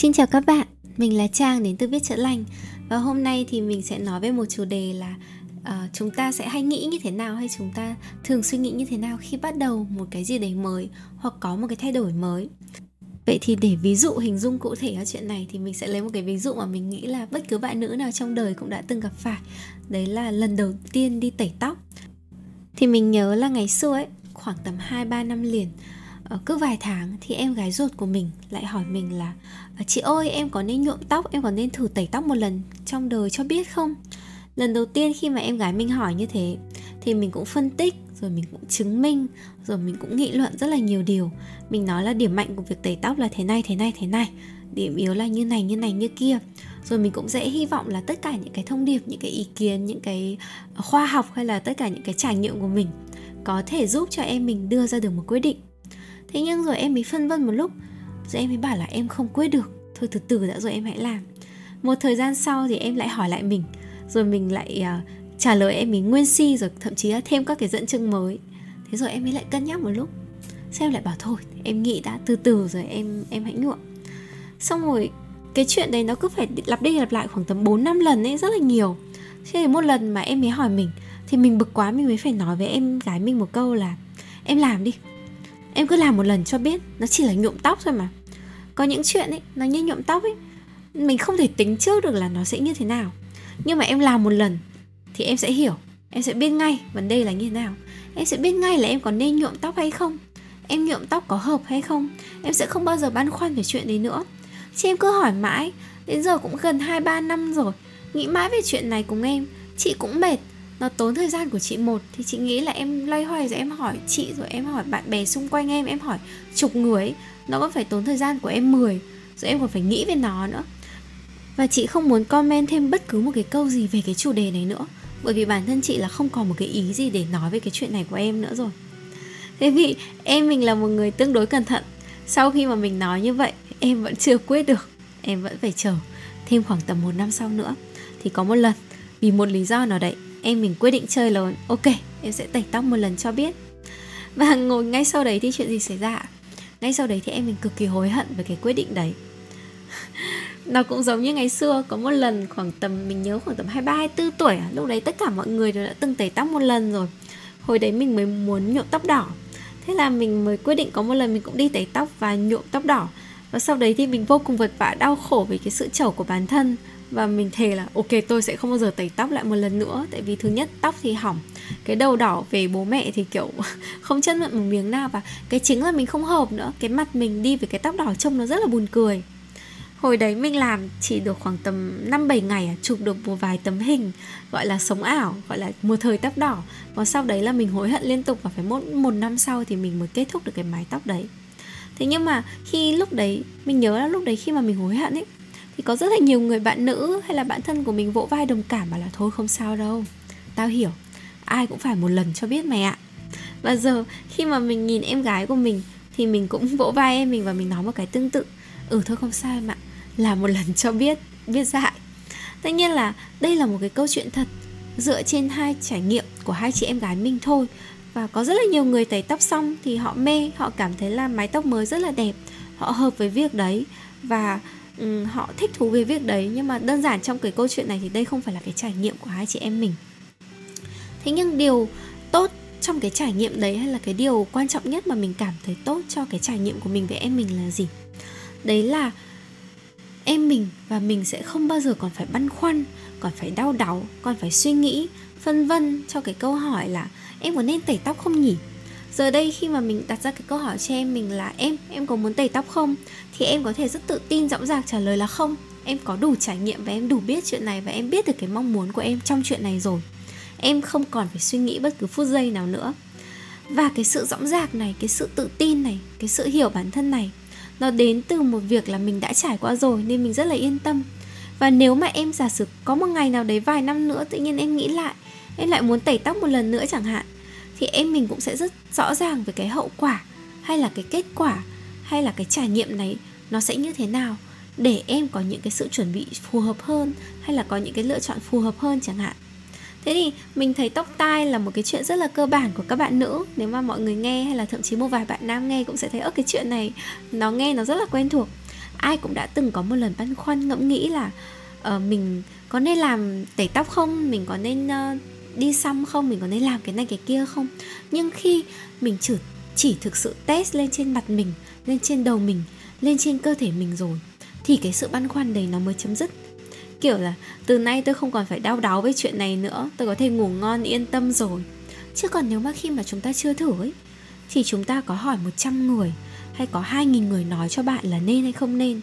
Xin chào các bạn, mình là Trang đến từ Viết Chữa Lành. Và hôm nay thì mình sẽ nói về một chủ đề là uh, Chúng ta sẽ hay nghĩ như thế nào hay chúng ta thường suy nghĩ như thế nào khi bắt đầu một cái gì đấy mới Hoặc có một cái thay đổi mới. Vậy thì để ví dụ hình dung cụ thể ở chuyện này thì mình sẽ lấy một cái ví dụ mà mình nghĩ là bất cứ bạn nữ nào trong đời cũng đã từng gặp phải. Đấy là lần đầu tiên đi tẩy tóc. Thì mình nhớ là ngày xưa ấy, khoảng tầm 2-3 năm liền Ờ, cứ vài tháng thì em gái ruột của mình lại hỏi mình là ờ, chị ơi, em có nên nhuộm tóc, em có nên thử tẩy tóc một lần trong đời cho biết không? Lần đầu tiên khi mà em gái mình hỏi như thế, thì mình cũng phân tích, rồi mình cũng chứng minh, rồi mình cũng nghị luận rất là nhiều điều. Mình nói là điểm mạnh của việc tẩy tóc là thế này thế này thế này, điểm yếu là như này như này, như kia. Rồi mình cũng dễ hy vọng là tất cả những cái thông điệp, những cái ý kiến, những cái ờ, khoa học hay là tất cả những cái trải nghiệm của mình có thể giúp cho em mình đưa ra được một quyết định thế nhưng rồi em mới phân vân một lúc rồi em mới bảo là em không quyết được. Thôi từ từ đã rồi em hãy làm. Một thời gian sau thì em lại hỏi lại mình rồi mình lại uh, trả lời em mình nguyên si rồi thậm chí là thêm các cái dẫn chứng mới. Thế rồi em mới lại cân nhắc một lúc xem lại bảo thôi em nghĩ đã từ từ rồi em em hãy nhuộm xong rồi cái chuyện đấy nó cứ phải lặp đi lặp lại khoảng tầm 4 năm lần ấy rất là nhiều. Thế thì một lần mà em mới hỏi mình Thì mình bực quá mình mới phải nói với em gái mình một câu là Em làm đi Em cứ làm một lần cho biết, Nó chỉ là nhuộm tóc thôi mà. Có những chuyện ấy, Nó như nhuộm tóc ấy, Mình không thể tính trước được là nó sẽ như thế nào. Nhưng mà em làm một lần Thì em sẽ hiểu, Em sẽ biết ngay vấn đề là như thế nào. Em sẽ biết ngay là em có nên nhuộm tóc hay không, Em nhuộm tóc có hợp hay không. Em sẽ không bao giờ băn khoăn về chuyện đấy nữa. Chị em cứ hỏi mãi, Đến giờ cũng gần 2-3 năm rồi, Nghĩ mãi về chuyện này cùng em, Chị cũng mệt nó tốn thời gian của chị một. Thì chị nghĩ là em loay hoay rồi em hỏi chị rồi em hỏi bạn bè xung quanh em em hỏi chục người ấy, nó có phải tốn thời gian của em 10 rồi em còn phải nghĩ về nó nữa. Và chị không muốn comment thêm bất cứ một cái câu gì về cái chủ đề này nữa bởi vì bản thân chị là không còn một cái ý gì để nói về cái chuyện này của em nữa rồi. Thế vì em mình là một người tương đối cẩn thận. Sau khi mà mình nói như vậy em vẫn chưa quyết được. Em vẫn phải chờ thêm khoảng tầm một năm sau nữa. Thì có một lần vì một lý do nào đấy em mình quyết định chơi lớn ok em sẽ tẩy tóc một lần cho biết và ngồi ngay sau đấy thì chuyện gì xảy ra ngay sau đấy thì em mình cực kỳ hối hận về cái quyết định đấy nó cũng giống như ngày xưa có một lần khoảng tầm mình nhớ khoảng tầm 23 24 tuổi à, lúc đấy tất cả mọi người đều đã từng tẩy tóc một lần rồi. Hồi đấy mình mới muốn nhuộm tóc đỏ. Thế là mình mới quyết định có một lần mình cũng đi tẩy tóc và nhuộm tóc đỏ. Và sau đấy thì mình vô cùng vật vã đau khổ vì cái sự trẩu của bản thân và mình thề là ok tôi sẽ không bao giờ tẩy tóc lại một lần nữa. Tại vì thứ nhất tóc thì hỏng. Cái đầu đỏ về bố mẹ thì kiểu không chân mượn một miếng nào. Và cái chính là mình không hợp nữa. Cái mặt mình đi với cái tóc đỏ trông nó rất là buồn cười. Hồi đấy mình làm chỉ được khoảng tầm 5 7 ngày à, chụp được một vài tấm hình gọi là sống ảo, gọi là một thời tóc đỏ. Và sau đấy là mình hối hận liên tục và phải một một năm sau thì mình mới kết thúc được cái mái tóc đấy. Thế nhưng mà khi lúc đấy mình nhớ là lúc đấy khi mà mình hối hận ấy thì có rất là nhiều người bạn nữ hay là bạn thân của mình vỗ vai đồng cảm bảo là thôi không sao đâu, tao hiểu, ai cũng phải một lần cho biết mày ạ. Và giờ khi mà mình nhìn em gái của mình thì mình cũng vỗ vai em mình và mình nói một cái tương tự. Ừ thôi không sao em ạ, là một lần cho biết biết dại. Tất nhiên là đây là một cái câu chuyện thật, dựa trên hai trải nghiệm của hai chị em gái mình thôi. Và có rất là nhiều người tẩy tóc xong thì họ mê, họ cảm thấy là mái tóc mới rất là đẹp, họ hợp với việc đấy. Và um, họ thích thú về việc đấy nhưng mà đơn giản trong cái câu chuyện này thì đây không phải là cái trải nghiệm của hai chị em mình. Thế nhưng điều tốt trong cái trải nghiệm đấy hay là cái điều quan trọng nhất mà mình cảm thấy tốt cho cái trải nghiệm của mình với em mình là gì? Đấy là em mình và mình sẽ không bao giờ còn phải băn khoăn còn phải đau đáu còn phải suy nghĩ phân vân cho cái câu hỏi là em có nên tẩy tóc không nhỉ? Giờ đây khi mà mình đặt ra cái câu hỏi cho em mình là em em có muốn tẩy tóc không? Thì em có thể rất tự tin dõng dạc trả lời là không. Em có đủ trải nghiệm và em đủ biết chuyện này và em biết được cái mong muốn của em trong chuyện này rồi. Em không còn phải suy nghĩ bất cứ phút giây nào nữa. Và cái sự dõng dạc này, cái sự tự tin này, cái sự hiểu bản thân này, nó đến từ một việc là mình đã trải qua rồi nên mình rất là yên tâm. Và nếu mà em giả sử có một ngày nào đấy vài năm nữa tự nhiên em nghĩ lại, em lại muốn tẩy tóc một lần nữa chẳng hạn thì em mình cũng sẽ rất rõ ràng về cái hậu quả hay là cái kết quả hay là cái trải nghiệm này nó sẽ như thế nào để em có những cái sự chuẩn bị phù hợp hơn hay là có những cái lựa chọn phù hợp hơn chẳng hạn. Thế thì mình thấy tóc tai là một cái chuyện rất là cơ bản của các bạn nữ. Nếu mà mọi người nghe hay là thậm chí một vài bạn nam nghe cũng sẽ thấy ơ cái chuyện này nó nghe nó rất là quen thuộc. Ai cũng đã từng có một lần băn khoăn ngẫm nghĩ là uh, mình có nên làm tẩy tóc không? Mình có nên uh, đi xăm không? Mình có nên làm cái này, cái kia không? Nhưng khi mình chỉ chỉ thực sự test lên trên mặt mình, lên trên đầu mình, lên trên cơ thể mình rồi, thì cái sự băn khoăn đấy nó mới chấm dứt. Kiểu là, từ nay tôi không còn phải đau đáu với chuyện này nữa, tôi có thể ngủ ngon, yên tâm rồi. Chứ còn nếu mà khi mà chúng ta chưa thử ấy, thì chúng ta có hỏi 100 người hay có 2.000 người nói cho bạn là nên hay không nên,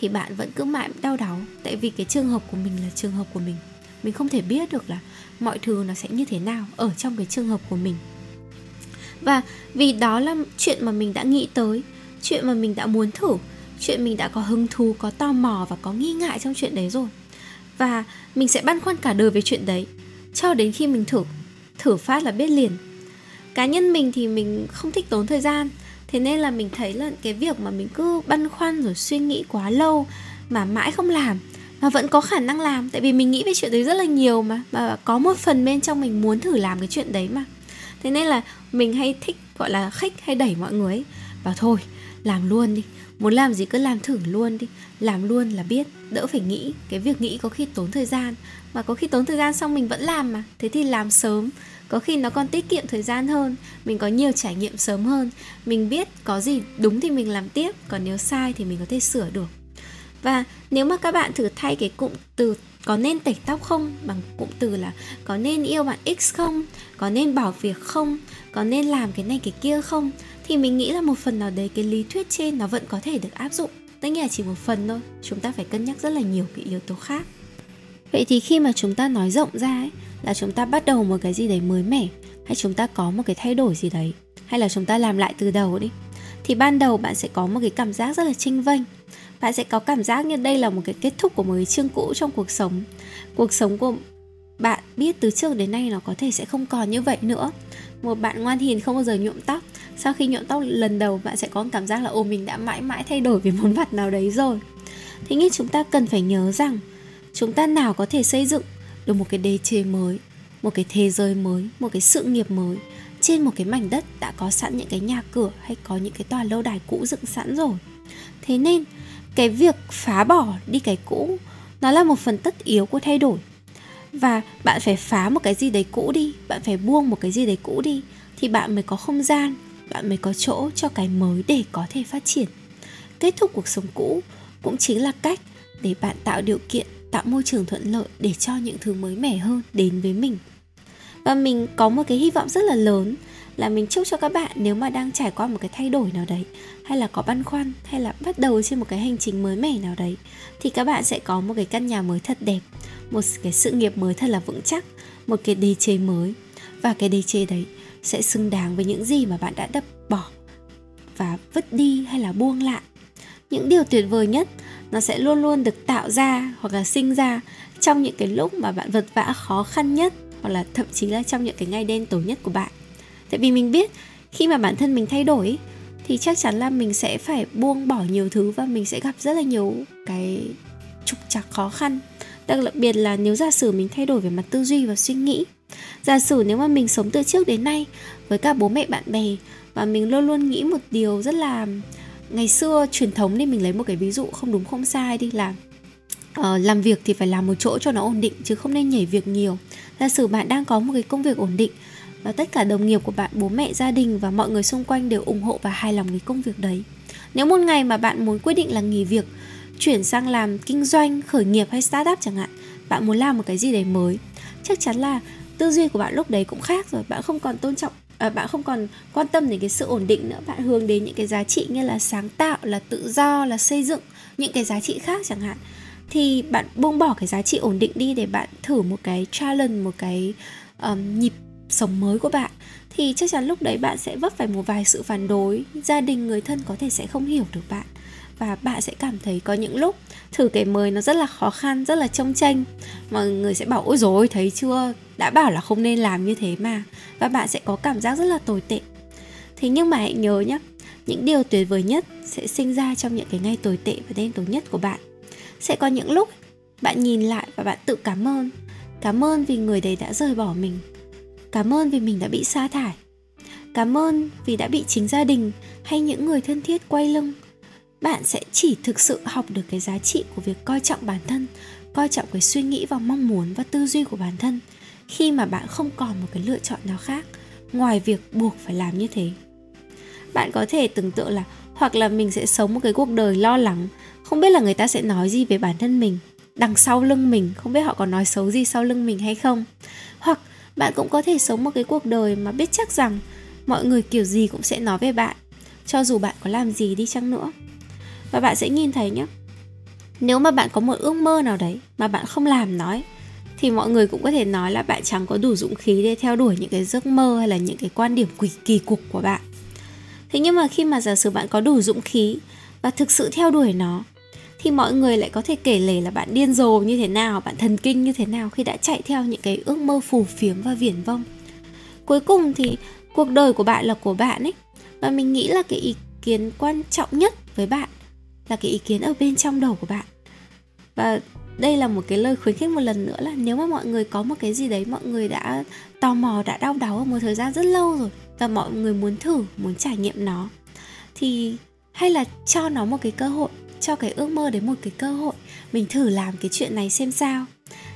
thì bạn vẫn cứ mãi đau đáu. Tại vì cái trường hợp của mình là trường hợp của mình mình không thể biết được là mọi thứ nó sẽ như thế nào ở trong cái trường hợp của mình. Và vì đó là chuyện mà mình đã nghĩ tới, chuyện mà mình đã muốn thử, chuyện mình đã có hứng thú, có tò mò và có nghi ngại trong chuyện đấy rồi. Và mình sẽ băn khoăn cả đời về chuyện đấy, cho đến khi mình thử thử phát là biết liền. Cá nhân mình thì mình không thích tốn thời gian, thế nên là mình thấy là cái việc mà mình cứ băn khoăn rồi suy nghĩ quá lâu mà mãi không làm mà vẫn có khả năng làm, tại vì mình nghĩ về chuyện đấy rất là nhiều mà và có một phần bên trong mình muốn thử làm cái chuyện đấy mà. Thế nên là mình hay thích, gọi là khích hay đẩy mọi người ấy, bảo thôi, làm luôn đi, muốn làm gì cứ làm thử luôn đi, làm luôn là biết, đỡ phải nghĩ, cái việc nghĩ có khi tốn thời gian, mà có khi tốn thời gian xong mình vẫn làm mà. Thế thì làm sớm, có khi nó còn tiết kiệm thời gian hơn, mình có nhiều trải nghiệm sớm hơn, mình biết có gì đúng thì mình làm tiếp, còn nếu sai thì mình có thể sửa được và nếu mà các bạn thử thay cái cụm từ có nên tẩy tóc không, bằng cụm từ là có nên yêu bạn x không, có nên bỏ việc không, có nên làm cái này cái kia không, thì mình nghĩ là một phần nào đấy cái lý thuyết trên nó vẫn có thể được áp dụng. Tất nhiên là chỉ một phần thôi, chúng ta phải cân nhắc rất là nhiều cái yếu tố khác. Vậy thì khi mà chúng ta nói rộng ra ấy, là chúng ta bắt đầu một cái gì đấy mới mẻ, hay chúng ta có một cái thay đổi gì đấy, hay là chúng ta làm lại từ đầu đi, thì ban đầu bạn sẽ có một cái cảm giác rất là chênh vênh bạn sẽ có cảm giác như đây là một cái kết thúc của một cái chương cũ trong cuộc sống. Cuộc sống của bạn biết từ trước đến nay nó có thể sẽ không còn như vậy nữa. Một bạn ngoan hiền không bao giờ nhuộm tóc. Sau khi nhuộm tóc lần đầu, bạn sẽ có cảm giác là, ồ, mình đã mãi mãi thay đổi về món vặt nào đấy rồi. Thế nhưng chúng ta cần phải nhớ rằng, chúng ta nào có thể xây dựng được một cái đế chế mới, một cái thế giới mới, một cái sự nghiệp mới trên một cái mảnh đất đã có sẵn những cái nhà cửa hay có những cái tòa lâu đài cũ dựng sẵn rồi. Thế nên cái việc phá bỏ đi cái cũ, nó là một phần tất yếu của thay đổi. Và bạn phải phá một cái gì đấy cũ đi, bạn phải buông một cái gì đấy cũ đi, thì bạn mới có không gian, bạn mới có chỗ cho cái mới để có thể phát triển. Kết thúc cuộc sống cũ cũng chính là cách để bạn tạo điều kiện, tạo môi trường thuận lợi để cho những thứ mới mẻ hơn đến với mình. Và mình có một cái hy vọng rất là lớn là mình chúc cho các bạn nếu mà đang trải qua một cái thay đổi nào đấy, hay là có băn khoăn, hay là bắt đầu trên một cái hành trình mới mẻ nào đấy, thì các bạn sẽ có một cái căn nhà mới thật đẹp, một cái sự nghiệp mới thật là vững chắc, một cái đề chế mới. Và cái đề chế đấy sẽ xứng đáng với những gì mà bạn đã đập bỏ và vứt đi hay là buông lại. Những điều tuyệt vời nhất, nó sẽ luôn luôn được tạo ra hoặc là sinh ra trong những cái lúc mà bạn vật vã khó khăn nhất, hoặc là thậm chí là trong những cái ngày đen tối nhất của bạn tại vì mình biết khi mà bản thân mình thay đổi thì chắc chắn là mình sẽ phải buông bỏ nhiều thứ và mình sẽ gặp rất là nhiều cái trục trặc khó khăn. Đặc biệt là nếu giả sử mình thay đổi về mặt tư duy và suy nghĩ. Giả sử nếu mà mình sống từ trước đến nay với cả bố mẹ bạn bè và mình luôn luôn nghĩ một điều rất là ngày xưa truyền thống nên mình lấy một cái ví dụ không đúng không sai đi là uh, làm việc thì phải làm một chỗ cho nó ổn định chứ không nên nhảy việc nhiều. Giả sử bạn đang có một cái công việc ổn định và tất cả đồng nghiệp của bạn bố mẹ gia đình và mọi người xung quanh đều ủng hộ và hài lòng với công việc đấy. Nếu một ngày mà bạn muốn quyết định là nghỉ việc chuyển sang làm kinh doanh khởi nghiệp hay startup chẳng hạn bạn muốn làm một cái gì đấy mới chắc chắn là tư duy của bạn lúc đấy cũng khác rồi. Bạn không còn tôn trọng à, bạn không còn quan tâm đến cái sự ổn định nữa. Bạn hướng đến những cái giá trị như là sáng tạo là tự do là xây dựng những cái giá trị khác chẳng hạn. Thì bạn buông bỏ cái giá trị ổn định đi để bạn thử một cái challenge một cái um, nhịp sống mới của bạn, thì chắc chắn lúc đấy bạn sẽ vấp phải một vài sự phản đối. Gia đình, người thân có thể sẽ không hiểu được bạn. Và bạn sẽ cảm thấy có những lúc thử cái mới nó rất là khó khăn, rất là trông tranh. Mọi người sẽ bảo, ôi rồi thấy chưa? Đã bảo là không nên làm như thế mà. Và bạn sẽ có cảm giác rất là tồi tệ. Thế nhưng mà hãy nhớ nhé những điều tuyệt vời nhất sẽ sinh ra trong những cái ngày tồi tệ và đen tối nhất của bạn. Sẽ có những lúc bạn nhìn lại và bạn tự cảm ơn. Cảm ơn vì người đấy đã rời bỏ mình cảm ơn vì mình đã bị sa thải. Cảm ơn vì đã bị chính gia đình hay những người thân thiết quay lưng. Bạn sẽ chỉ thực sự học được cái giá trị của việc coi trọng bản thân, coi trọng cái suy nghĩ và mong muốn và tư duy của bản thân khi mà bạn không còn một cái lựa chọn nào khác ngoài việc buộc phải làm như thế. Bạn có thể tưởng tượng là, hoặc là mình sẽ sống một cái cuộc đời lo lắng, không biết là người ta sẽ nói gì về bản thân mình, đằng sau lưng mình, không biết họ có nói xấu gì sau lưng mình hay không. Hoặc bạn cũng có thể sống một cái cuộc đời mà biết chắc rằng mọi người kiểu gì cũng sẽ nói về bạn, cho dù bạn có làm gì đi chăng nữa. Và bạn sẽ nhìn thấy nhé nếu mà bạn có một ước mơ nào đấy mà bạn không làm nói, thì mọi người cũng có thể nói là bạn chẳng có đủ dũng khí để theo đuổi những cái giấc mơ hay là những cái quan điểm quỷ, kỳ cục của bạn. Thế nhưng mà khi mà giả sử bạn có đủ dũng khí và thực sự theo đuổi nó thì mọi người lại có thể kể lể là bạn điên rồ như thế nào, bạn thần kinh như thế nào khi đã chạy theo những cái ước mơ phù phiếm và viển vông. Cuối cùng thì cuộc đời của bạn là của bạn ấy, và mình nghĩ là cái ý kiến quan trọng nhất với bạn là cái ý kiến ở bên trong đầu của bạn. Và đây là một cái lời khuyến khích một lần nữa là nếu mà mọi người có một cái gì đấy mọi người đã tò mò, đã đau đáu ở một thời gian rất lâu rồi và mọi người muốn thử, muốn trải nghiệm nó, thì hay là cho nó một cái cơ hội cho cái ước mơ đấy một cái cơ hội. Mình thử làm cái chuyện này xem sao.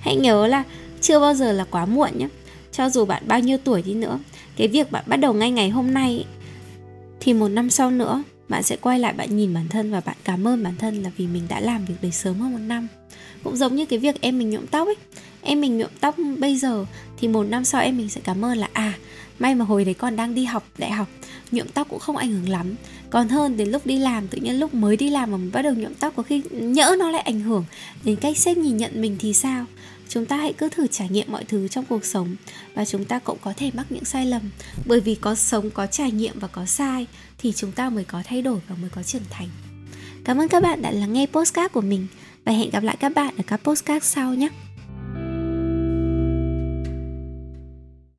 Hãy nhớ là chưa bao giờ là quá muộn nhé. Cho dù bạn bao nhiêu tuổi đi nữa, cái việc bạn bắt đầu ngay ngày hôm nay thì một năm sau nữa, bạn sẽ quay lại bạn nhìn bản thân và bạn cảm ơn bản thân là vì mình đã làm việc đấy sớm hơn một năm. Cũng giống như cái việc em mình nhuộm tóc ấy. Em mình nhuộm tóc bây giờ thì một năm sau em mình sẽ cảm ơn là à may mà hồi đấy còn đang đi học đại học nhuộm tóc cũng không ảnh hưởng lắm. Còn hơn đến lúc đi làm, tự nhiên lúc mới đi làm mà mình bắt đầu nhuộm tóc có khi nhỡ nó lại ảnh hưởng. Đến cách sếp nhìn nhận mình thì sao? Chúng ta hãy cứ thử trải nghiệm mọi thứ trong cuộc sống và chúng ta cũng có thể mắc những sai lầm. Bởi vì có sống, có trải nghiệm và có sai thì chúng ta mới có thay đổi và mới có trưởng thành. Cảm ơn các bạn đã lắng nghe postcard của mình và hẹn gặp lại các bạn ở các postcard sau nhé!